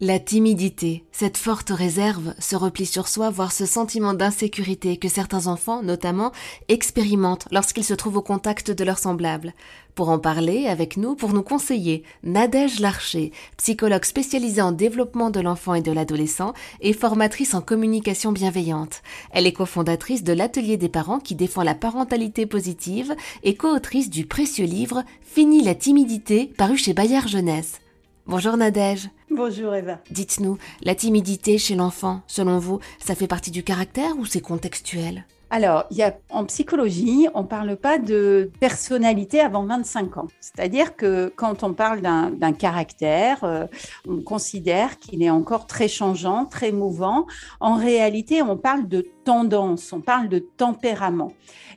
La timidité, cette forte réserve, ce repli sur soi, voire ce sentiment d'insécurité que certains enfants, notamment, expérimentent lorsqu'ils se trouvent au contact de leurs semblables. Pour en parler avec nous, pour nous conseiller, Nadège Larcher, psychologue spécialisée en développement de l'enfant et de l'adolescent et formatrice en communication bienveillante. Elle est cofondatrice de l'Atelier des parents qui défend la parentalité positive et co-autrice du précieux livre Fini la timidité paru chez Bayard Jeunesse. Bonjour Nadège. Bonjour Eva. Dites-nous, la timidité chez l'enfant, selon vous, ça fait partie du caractère ou c'est contextuel? Alors, en psychologie, on ne parle pas de personnalité avant 25 ans. C'est-à-dire que quand on parle d'un caractère, euh, on considère qu'il est encore très changeant, très mouvant. En réalité, on parle de tendance, on parle de tempérament.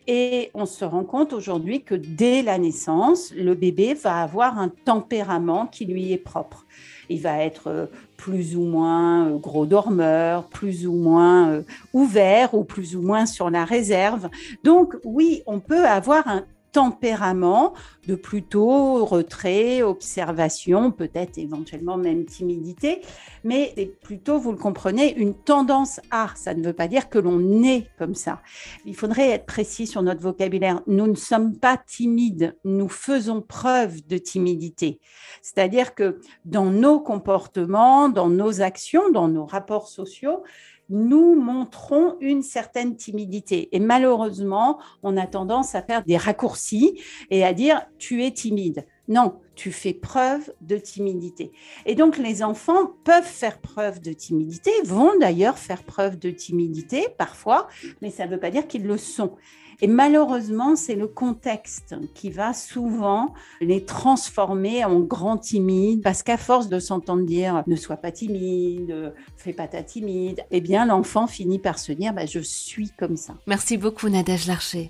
Et on se rend compte aujourd'hui que dès la naissance, le bébé va avoir un tempérament qui lui est propre. Il va être euh, plus ou moins euh, gros dormeur, plus ou moins euh, ouvert ou plus ou moins sur la réserve. Donc oui, on peut avoir un tempérament de plutôt retrait, observation, peut-être éventuellement même timidité, mais plutôt, vous le comprenez, une tendance à. Ça ne veut pas dire que l'on est comme ça. Il faudrait être précis sur notre vocabulaire. Nous ne sommes pas timides, nous faisons preuve de timidité. C'est-à-dire que dans nos comportements, dans nos actions, dans nos rapports sociaux, nous montrons une certaine timidité. Et malheureusement, on a tendance à faire des raccourcis et à dire tu es timide. Non, tu fais preuve de timidité. Et donc les enfants peuvent faire preuve de timidité, vont d'ailleurs faire preuve de timidité parfois, mais ça ne veut pas dire qu'ils le sont. Et malheureusement, c'est le contexte qui va souvent les transformer en grands timides, parce qu'à force de s'entendre dire ne sois pas timide, fais pas ta timide, eh bien l'enfant finit par se dire bah, je suis comme ça. Merci beaucoup Nadège Larcher.